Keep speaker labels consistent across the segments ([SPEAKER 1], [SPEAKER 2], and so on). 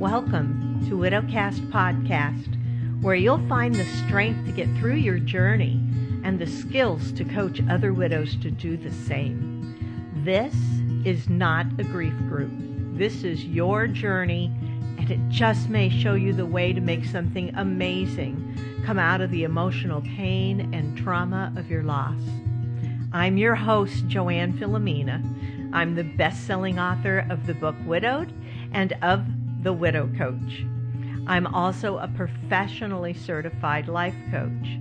[SPEAKER 1] Welcome to Widowcast Podcast, where you'll find the strength to get through your journey and the skills to coach other widows to do the same. This is not a grief group. This is your journey, and it just may show you the way to make something amazing come out of the emotional pain and trauma of your loss. I'm your host, Joann Filomena. I'm the best selling author of the book Widowed and of The Widow Coach. I'm also a professionally certified life coach.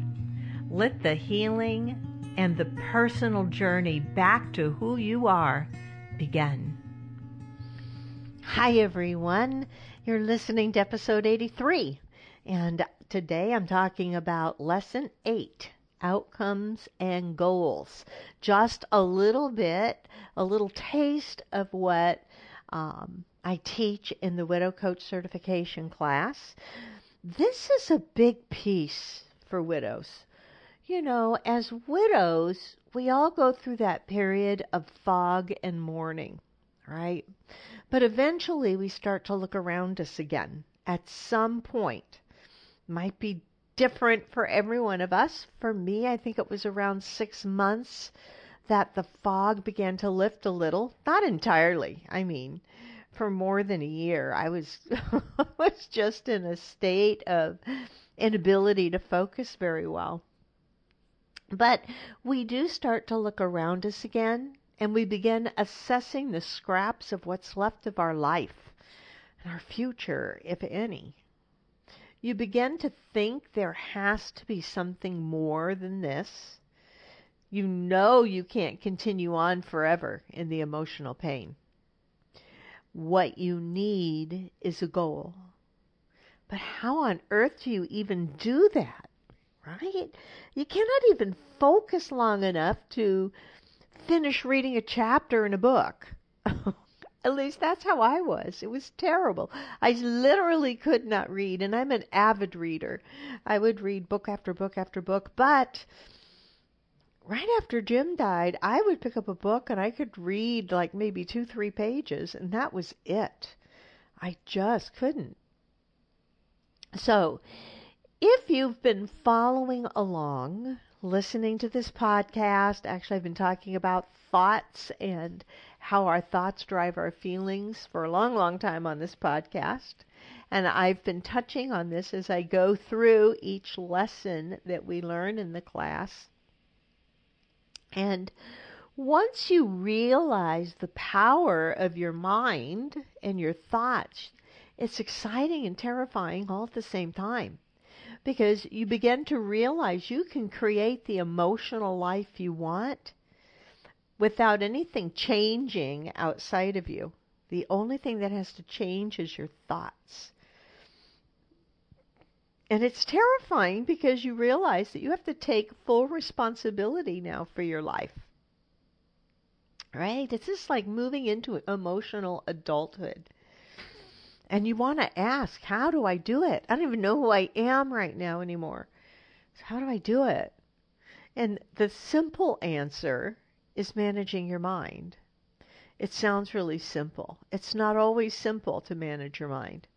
[SPEAKER 1] Let the healing and the personal journey back to who you are begin. Hi, everyone. You're listening to episode 83. And today I'm talking about lesson 8 outcomes and goals. Just a little bit, a little taste of what um, I teach in the Widow Coach certification class. This is a big piece for widows. You know, as widows, we all go through that period of fog and mourning, right? But eventually we start to look around us again at some point. Might be different for every one of us. For me, I think it was around six months that the fog began to lift a little. Not entirely, I mean, for more than a year. I was was just in a state of inability to focus very well. But we do start to look around us again and we begin assessing the scraps of what's left of our life and our future, if any you begin to think there has to be something more than this. You know you can't continue on forever in the emotional pain. What you need is a goal. But how on earth do you even do that? Right? You cannot even focus long enough to finish reading a chapter in a book. At least that's how I was. It was terrible. I literally could not read, and I'm an avid reader. I would read book after book after book, but right after Jim died, I would pick up a book and I could read like maybe two, three pages, and that was it. I just couldn't. So, if you've been following along, listening to this podcast, actually, I've been talking about thoughts and how our thoughts drive our feelings for a long, long time on this podcast. And I've been touching on this as I go through each lesson that we learn in the class. And once you realize the power of your mind and your thoughts, it's exciting and terrifying all at the same time because you begin to realize you can create the emotional life you want without anything changing outside of you. The only thing that has to change is your thoughts. And it's terrifying because you realize that you have to take full responsibility now for your life. Right? It's just like moving into emotional adulthood. And you want to ask, how do I do it? I don't even know who I am right now anymore. So how do I do it? And the simple answer is managing your mind. It sounds really simple. It's not always simple to manage your mind.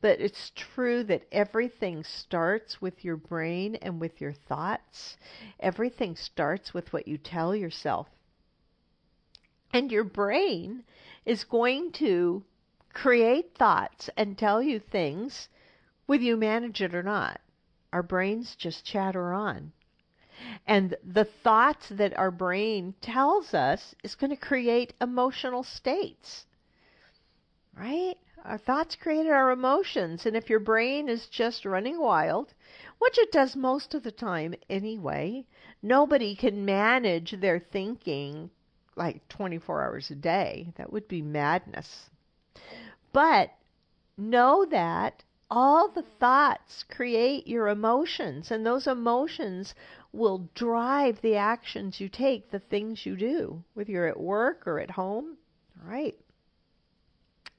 [SPEAKER 1] But it's true that everything starts with your brain and with your thoughts. Everything starts with what you tell yourself. And your brain is going to create thoughts and tell you things whether you manage it or not. Our brains just chatter on. And the thoughts that our brain tells us is going to create emotional states. Right? Our thoughts create our emotions. And if your brain is just running wild, which it does most of the time anyway, nobody can manage their thinking like 24 hours a day. That would be madness. But know that all the thoughts create your emotions, and those emotions will drive the actions you take, the things you do, whether you're at work or at home. All right.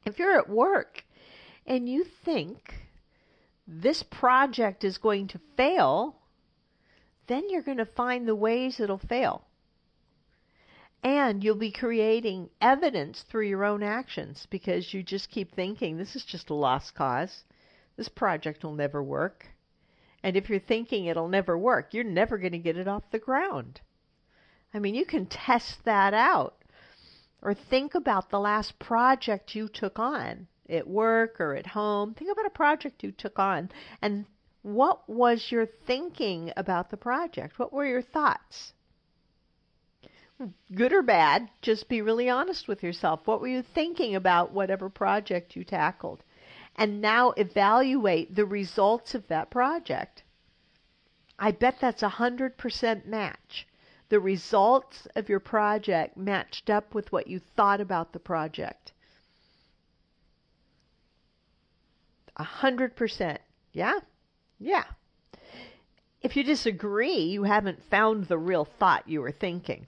[SPEAKER 1] If you're at work and you think this project is going to fail, then you're going to find the ways it'll fail. And you'll be creating evidence through your own actions because you just keep thinking, this is just a lost cause. This project will never work. And if you're thinking it'll never work, you're never going to get it off the ground. I mean, you can test that out. Or think about the last project you took on at work or at home. Think about a project you took on and what was your thinking about the project? What were your thoughts? Good or bad, just be really honest with yourself. What were you thinking about whatever project you tackled? And now evaluate the results of that project. I bet that's a 100% match. The results of your project matched up with what you thought about the project. A hundred percent. Yeah? Yeah. If you disagree, you haven't found the real thought you were thinking.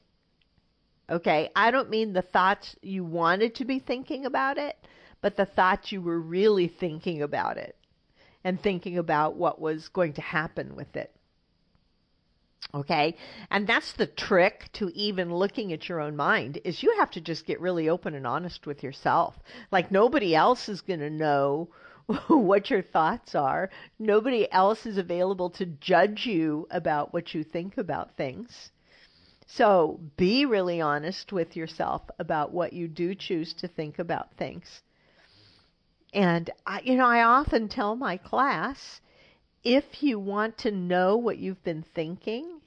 [SPEAKER 1] Okay? I don't mean the thoughts you wanted to be thinking about it, but the thoughts you were really thinking about it and thinking about what was going to happen with it. Okay? And that's the trick to even looking at your own mind is you have to just get really open and honest with yourself. Like nobody else is going to know what your thoughts are. Nobody else is available to judge you about what you think about things. So be really honest with yourself about what you do choose to think about things. And I, you know, I often tell my class, if you want to know what you've been thinking,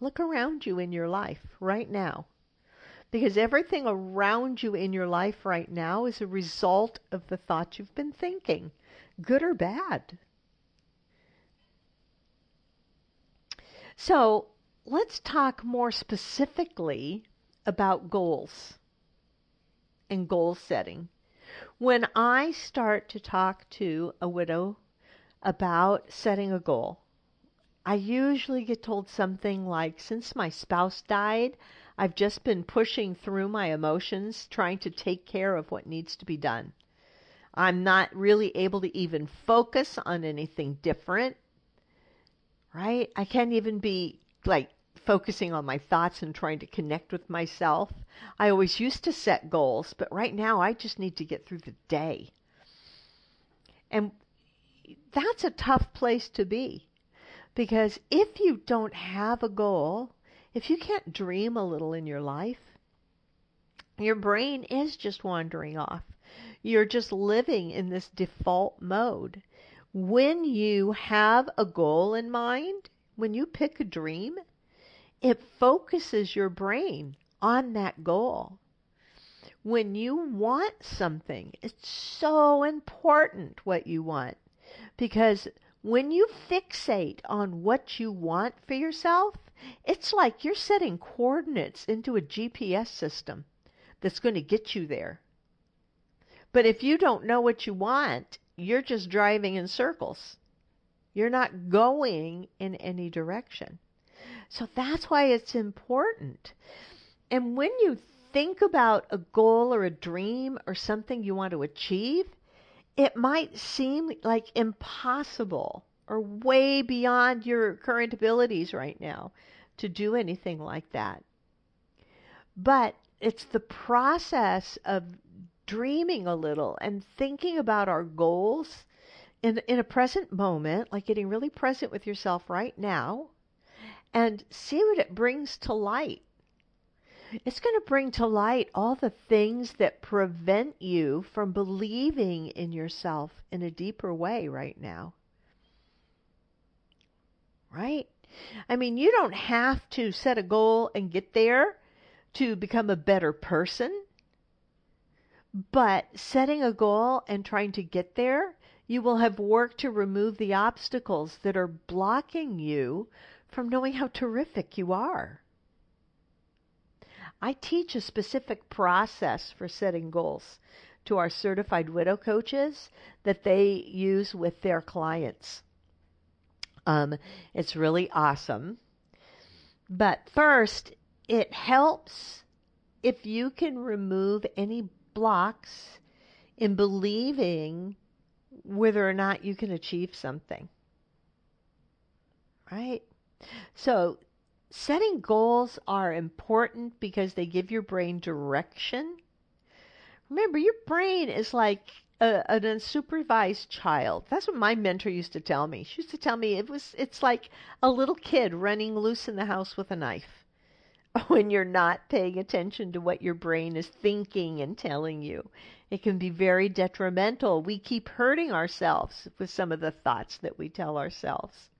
[SPEAKER 1] look around you in your life right now. Because everything around you in your life right now is a result of the thoughts you've been thinking good or bad. So let's talk more specifically about goals and goal setting. When I start to talk to a widow about setting a goal, I usually get told something like, Since my spouse died, I've just been pushing through my emotions, trying to take care of what needs to be done. I'm not really able to even focus on anything different. Right? I can't even be like focusing on my thoughts and trying to connect with myself. I always used to set goals, but right now I just need to get through the day. And that's a tough place to be because if you don't have a goal, if you can't dream a little in your life, your brain is just wandering off. You're just living in this default mode. When you have a goal in mind, when you pick a dream, it focuses your brain on that goal. When you want something, it's so important what you want because when you fixate on what you want for yourself, it's like you're setting coordinates into a GPS system that's going to get you there. But if you don't know what you want, you're just driving in circles. You're not going in any direction. So that's why it's important. And when you think about a goal or a dream or something you want to achieve, it might seem like impossible or way beyond your current abilities right now to do anything like that. But it's the process of dreaming a little and thinking about our goals in in a present moment, like getting really present with yourself right now and see what it brings to light. It's going to bring to light all the things that prevent you from believing in yourself in a deeper way right now. Right? I mean, you don't have to set a goal and get there to become a better person. But setting a goal and trying to get there, you will have worked to remove the obstacles that are blocking you from knowing how terrific you are. I teach a specific process for setting goals to our certified widow coaches that they use with their clients. Um, it's really awesome. But first, it helps if you can remove any blocks in believing whether or not you can achieve something. Right? So setting goals are important because they give your brain direction. Remember, your brain is like a, an unsupervised child. That's what my mentor used to tell me. She used to tell me it was it's like a little kid running loose in the house with a knife when you're not paying attention to what your brain is thinking and telling you. It can be very detrimental. We keep hurting ourselves with some of the thoughts that we tell ourselves.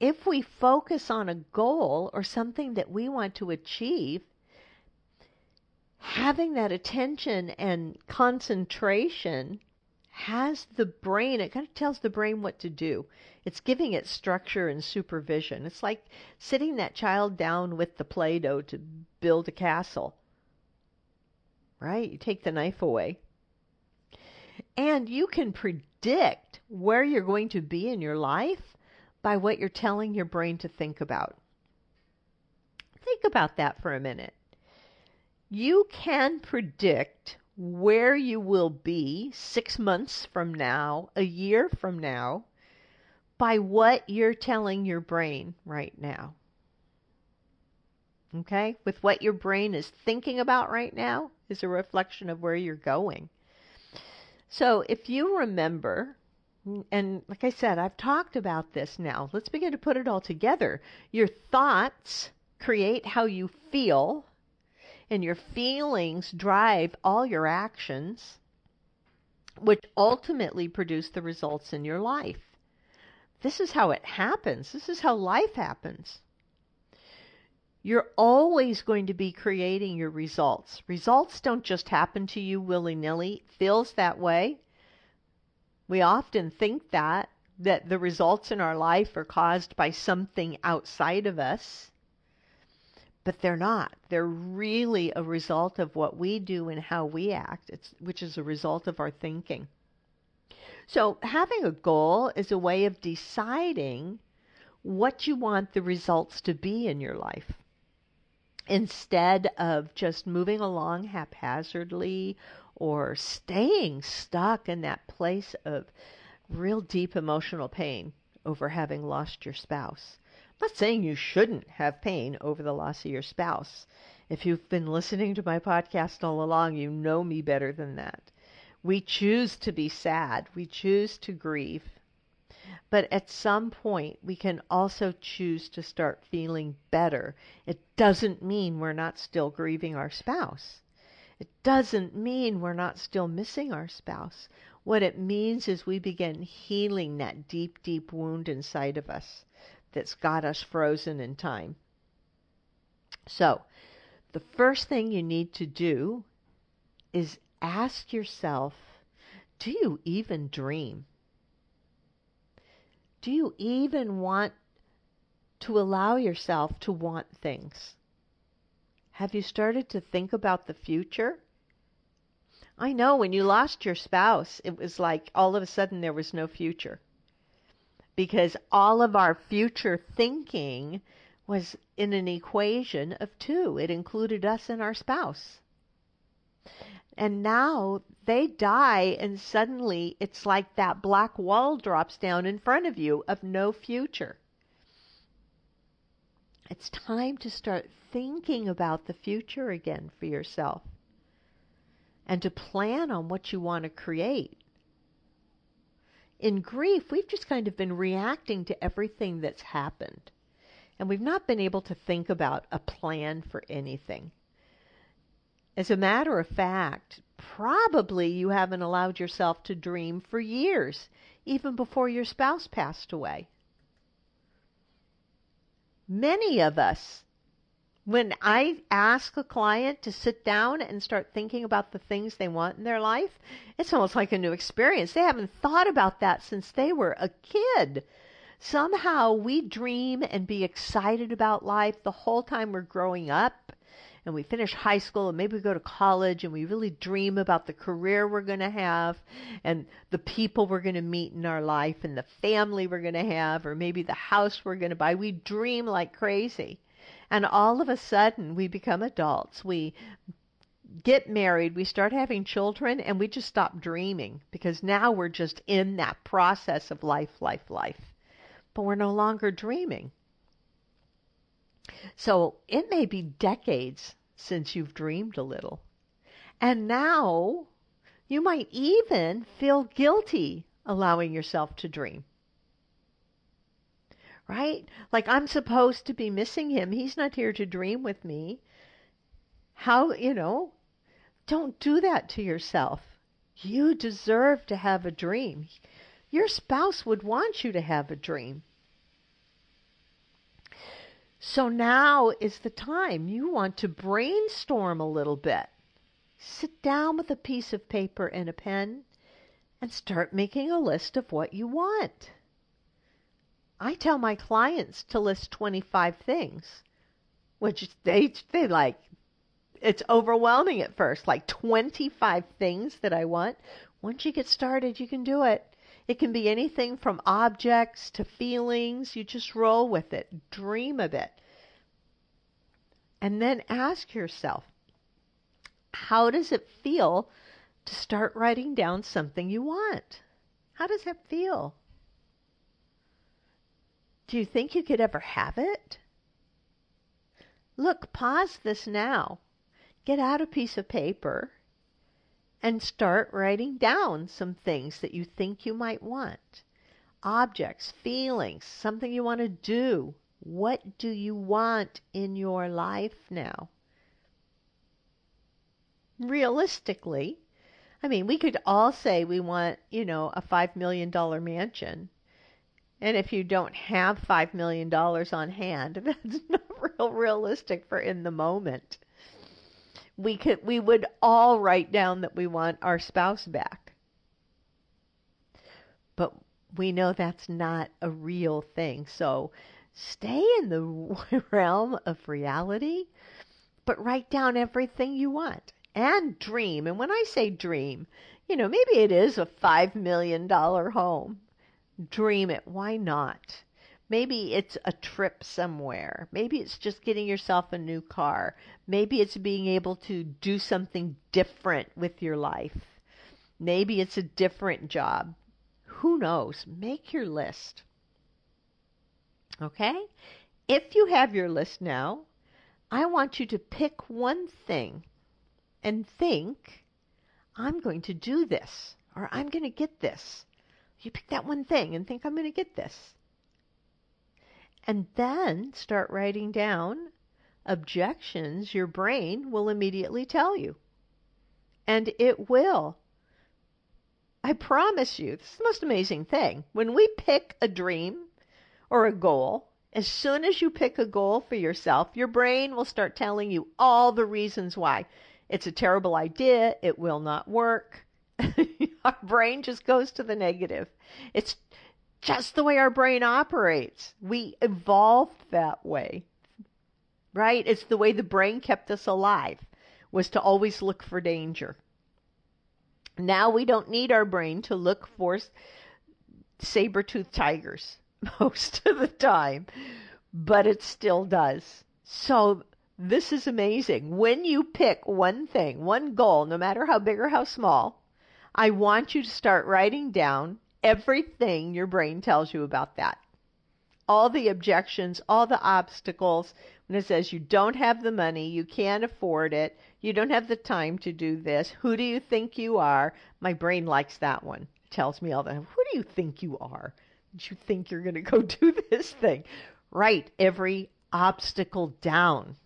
[SPEAKER 1] If we focus on a goal or something that we want to achieve, having that attention and concentration has the brain, it kind of tells the brain what to do. It's giving it structure and supervision. It's like sitting that child down with the Play Doh to build a castle. Right? You take the knife away. And you can predict where you're going to be in your life by what you're telling your brain to think about. Think about that for a minute. You can predict where you will be six months from now, a year from now, by what you're telling your brain right now. Okay? With what your brain is thinking about right now is a reflection of where you're going. So if you remember, and like I said, I've talked about this now. Let's begin to put it all together. Your thoughts create how you feel, and your feelings drive all your actions, which ultimately produce the results in your life. This is how it happens. This is how life happens. You're always going to be creating your results. Results don't just happen to you willy nilly. Feels that way. We often think that, that the results in our life are caused by something outside of us but they're not. They're really a result of what we do and how we act, it's, which is a result of our thinking. So, having a goal is a way of deciding what you want the results to be in your life instead of just moving along haphazardly or staying stuck in that place of real deep emotional pain over having lost your spouse. I'm not saying you shouldn't have pain over the loss of your spouse. If you've been listening to my podcast all along, you know me better than that. We choose to be sad, we choose to grieve. But at some point, we can also choose to start feeling better. It doesn't mean we're not still grieving our spouse. It doesn't mean we're not still missing our spouse. What it means is we begin healing that deep, deep wound inside of us that's got us frozen in time. So, the first thing you need to do is ask yourself do you even dream? Do you even want to allow yourself to want things? Have you started to think about the future? I know when you lost your spouse, it was like all of a sudden there was no future because all of our future thinking was in an equation of two. It included us and our spouse. And now they die, and suddenly it's like that black wall drops down in front of you of no future. It's time to start thinking about the future again for yourself and to plan on what you want to create in grief, we've just kind of been reacting to everything that's happened. And we've not been able to think about a plan for anything. As a matter of fact, probably you haven't allowed yourself to dream for years, even before your spouse passed away. Many of us when I ask a client to sit down and start thinking about the things they want in their life, it's almost like a new experience. They haven't thought about that since they were a kid. Somehow we dream and be excited about life the whole time we're growing up and we finish high school and maybe we go to college and we really dream about the career we're going to have and the people we're going to meet in our life and the family we're going to have or maybe the house we're going to buy. We dream like crazy. And all of a sudden, we become adults. We get married, we start having children, and we just stop dreaming because now we're just in that process of life, life, life. But we're no longer dreaming. So it may be decades since you've dreamed a little. And now you might even feel guilty allowing yourself to dream. Right? Like I'm supposed to be missing him. He's not here to dream with me. How, you know, don't do that to yourself. You deserve to have a dream. Your spouse would want you to have a dream. So now is the time you want to brainstorm a little bit. Sit down with a piece of paper and a pen and start making a list of what you want. I tell my clients to list 25 things, which they they like it's overwhelming at first, like 25 things that I want. Once you get started, you can do it. It can be anything from objects to feelings. You just roll with it, dream of it. And then ask yourself, how does it feel to start writing down something you want? How does that feel? Do you think you could ever have it? Look, pause this now. Get out a piece of paper and start writing down some things that you think you might want objects, feelings, something you want to do. What do you want in your life now? Realistically, I mean, we could all say we want, you know, a $5 million mansion. And if you don't have $5 million on hand, that's not real realistic for in the moment we could we would all write down that we want our spouse back. But we know that's not a real thing. So stay in the realm of reality, but write down everything you want and dream. And when I say dream, you know, maybe it is a 5 million dollar home. Dream it. Why not? Maybe it's a trip somewhere. Maybe it's just getting yourself a new car. Maybe it's being able to do something different with your life. Maybe it's a different job. Who knows? Make your list. Okay? If you have your list now, I want you to pick one thing and think, I'm going to do this or I'm going to get this. You pick that one thing and think, I'm going to get this and then start writing down objections your brain will immediately tell you. And it will. I promise you, this is the most amazing thing. When we pick a dream or a goal, as soon as you pick a goal for yourself, your brain will start telling you all the reasons why. It's a terrible idea, it will not work. Our brain just goes to the negative. It's just the way our brain operates. We evolved that way. Right? It's the way the brain kept us alive was to always look for danger. Now we don't need our brain to look for saber-toothed tigers most of the time, but it still does. So this is amazing. When you pick one thing, one goal, no matter how big or how small, I want you to start writing down everything your brain tells you about that. All the objections, all the obstacles. When it says you don't have the money, you can't afford it, you don't have the time to do this, who do you think you are? My brain likes that one. It tells me all that. Who do you think you are? Did you think you're going to go do this thing? Write every obstacle down.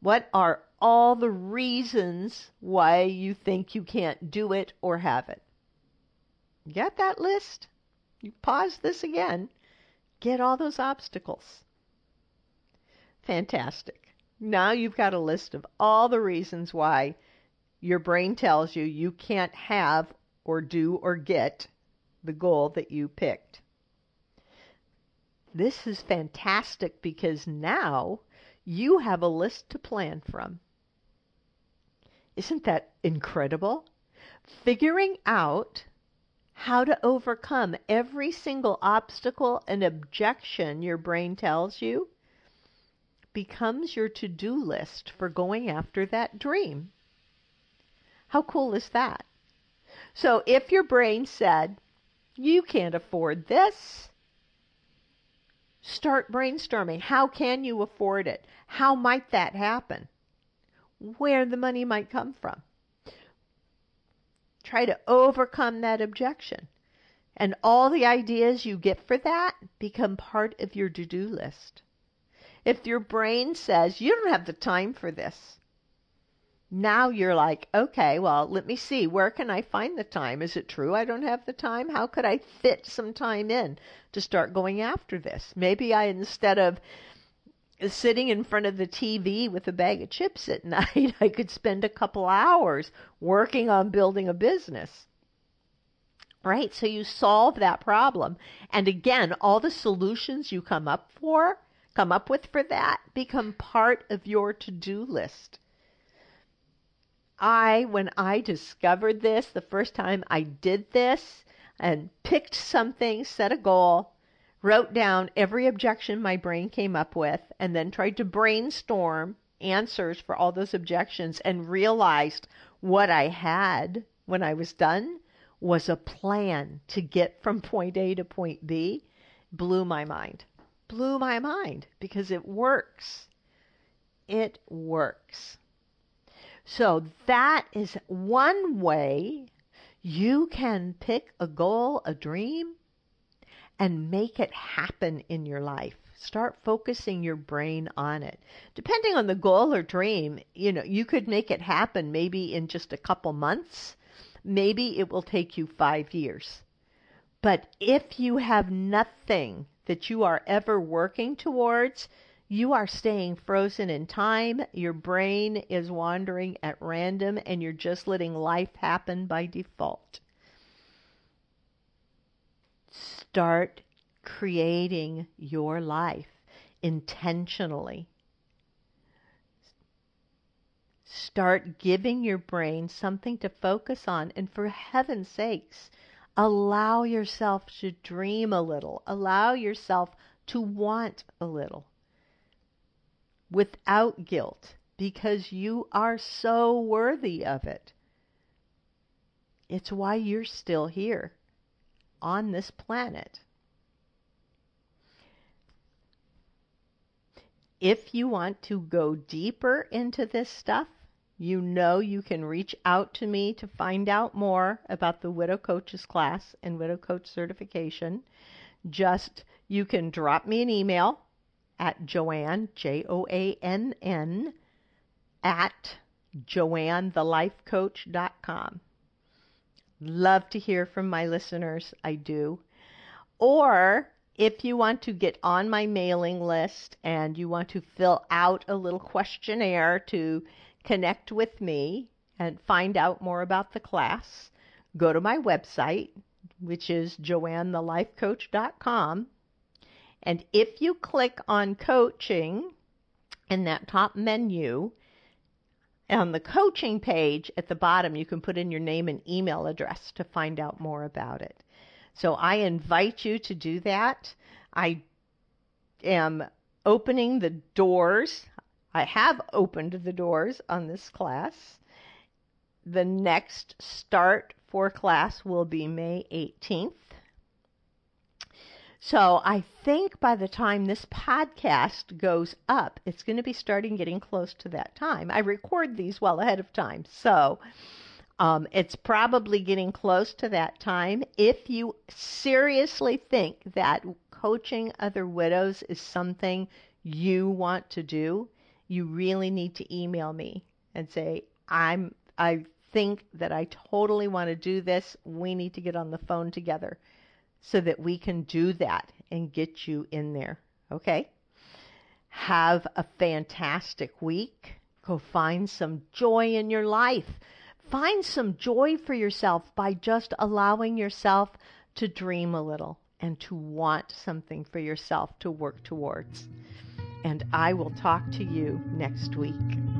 [SPEAKER 1] What are all the reasons why you think you can't do it or have it? Get that list. You pause this again. Get all those obstacles. Fantastic. Now you've got a list of all the reasons why your brain tells you you can't have or do or get the goal that you picked. This is fantastic because now you have a list to plan from. Isn't that incredible? Figuring out how to overcome every single obstacle and objection your brain tells you becomes your to do list for going after that dream. How cool is that? So if your brain said, you can't afford this, Start brainstorming. How can you afford it? How might that happen? Where the money might come from. Try to overcome that objection. And all the ideas you get for that become part of your to do list. If your brain says, you don't have the time for this, now you're like, okay, well, let me see. Where can I find the time? Is it true I don't have the time? How could I fit some time in to start going after this? Maybe I, instead of sitting in front of the TV with a bag of chips at night, I could spend a couple hours working on building a business. Right? So you solve that problem. And again, all the solutions you come up for, come up with for that become part of your to-do list. I, when I discovered this, the first time I did this and picked something, set a goal, wrote down every objection my brain came up with, and then tried to brainstorm answers for all those objections and realized what I had when I was done was a plan to get from point A to point B, blew my mind. Blew my mind because it works. It works. So that is one way you can pick a goal, a dream, and make it happen in your life. Start focusing your brain on it. Depending on the goal or dream, you know, you could make it happen maybe in just a couple months. Maybe it will take you five years. But if you have nothing that you are ever working towards, you are staying frozen in time. Your brain is wandering at random and you're just letting life happen by default. Start creating your life intentionally. Start giving your brain something to focus on, and for heaven's sakes, allow yourself to dream a little. Allow yourself to want a little without guilt because you are so worthy of it. It's why you're still here on this planet. If you want to go deeper into this stuff, you know you can reach out to me to find out more about the Widow Coaches class and Widow Coach certification. Just you can drop me an email at Joann, J O A N N, at joannthelifecoach.com. Love to hear from my listeners. I do. Or if you want to get on my mailing list and you want to fill out a little questionnaire to connect with me and find out more about the class, go to my website, which is joannthelifecoach.com and if you click on coaching in that top menu, on the coaching page at the bottom, you can put in your name and email address to find out more about it. So I invite you to do that. I am opening the doors. I have opened the doors on this class. The next start for class will be May 18th. So I think by the time this podcast goes up, it's going to be starting getting close to that time. I record these well ahead of time. So um, it's probably getting close to that time. If you seriously think that coaching other widows is something you want to do, you really need to email me and say, I'm, I think that I totally want to do this. We need to get on the phone together so that we can do that and get you in there. Okay? Have a fantastic week. Go find some joy in your life. Find some joy for yourself by just allowing yourself to dream a little and to want something for yourself to work towards. And I will talk to you next week.